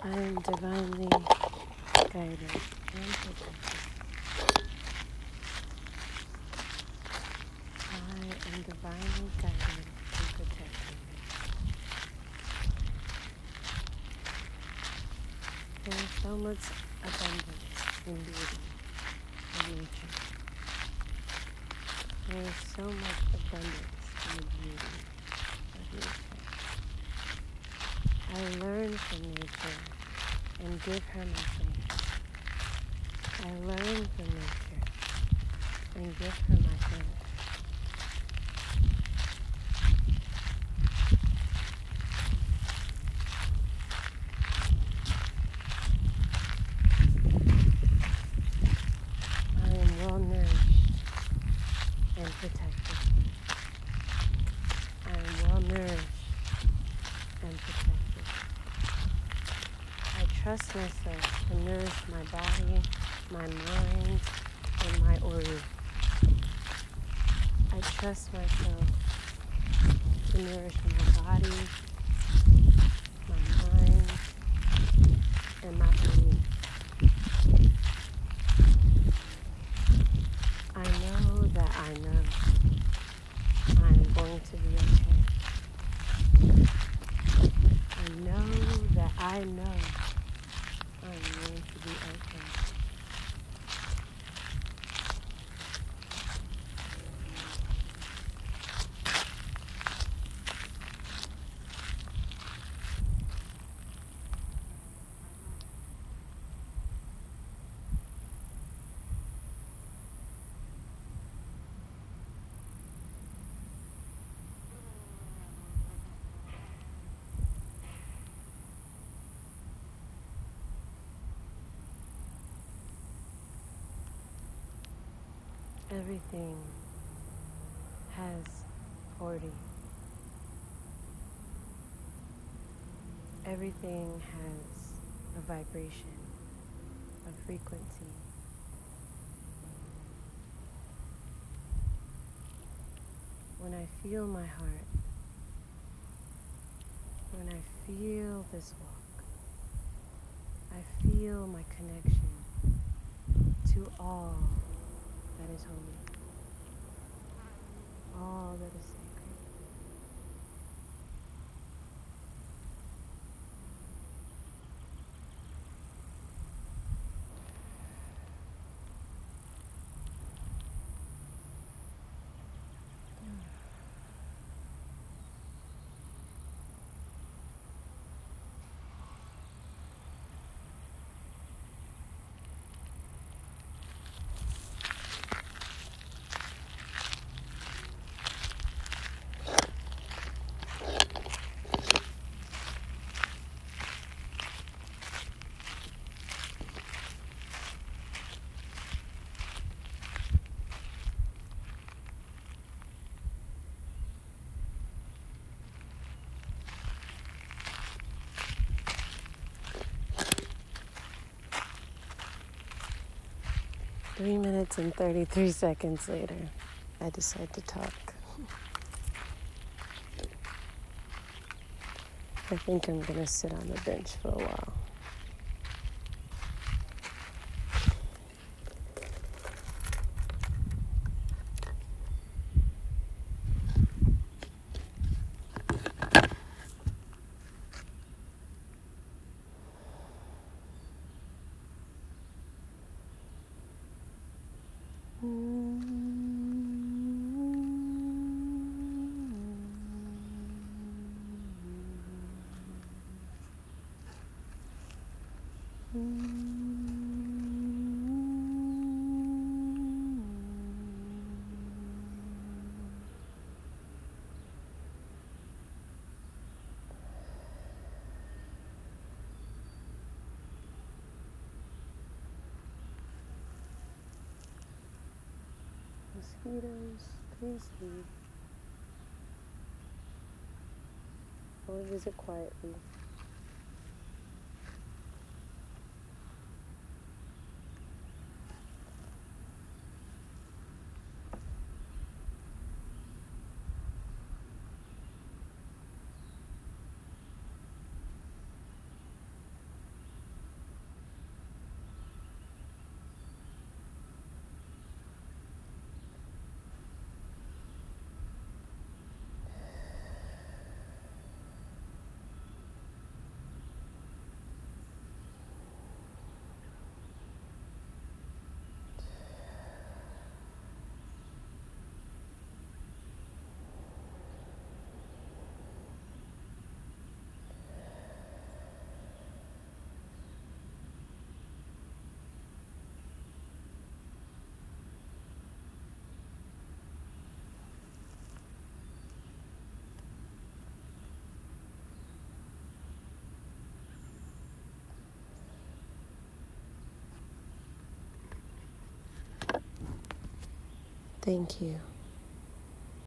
I am divinely guided and protected. I am divinely guided and protected. There is so much abundance in beauty in nature. There is so much abundance in the beauty of nature. I learn from nature and give her my thanks. I learn from nature and give her my thanks. I am well nourished and protected. I am well nourished and protected. I trust myself to nourish my body, my mind, and my ori. I trust myself to nourish my body, my mind, and my ori. I know that I know I am going to be okay. I know that I know I'm going to be okay. Everything has 40. Everything has a vibration, a frequency. When I feel my heart, when I feel this walk, I feel my connection to all that is holy, all that is sacred. Three minutes and 33 seconds later, I decide to talk. I think I'm gonna sit on the bench for a while. Mm-hmm. Mosquitoes, please leave. I will visit quietly.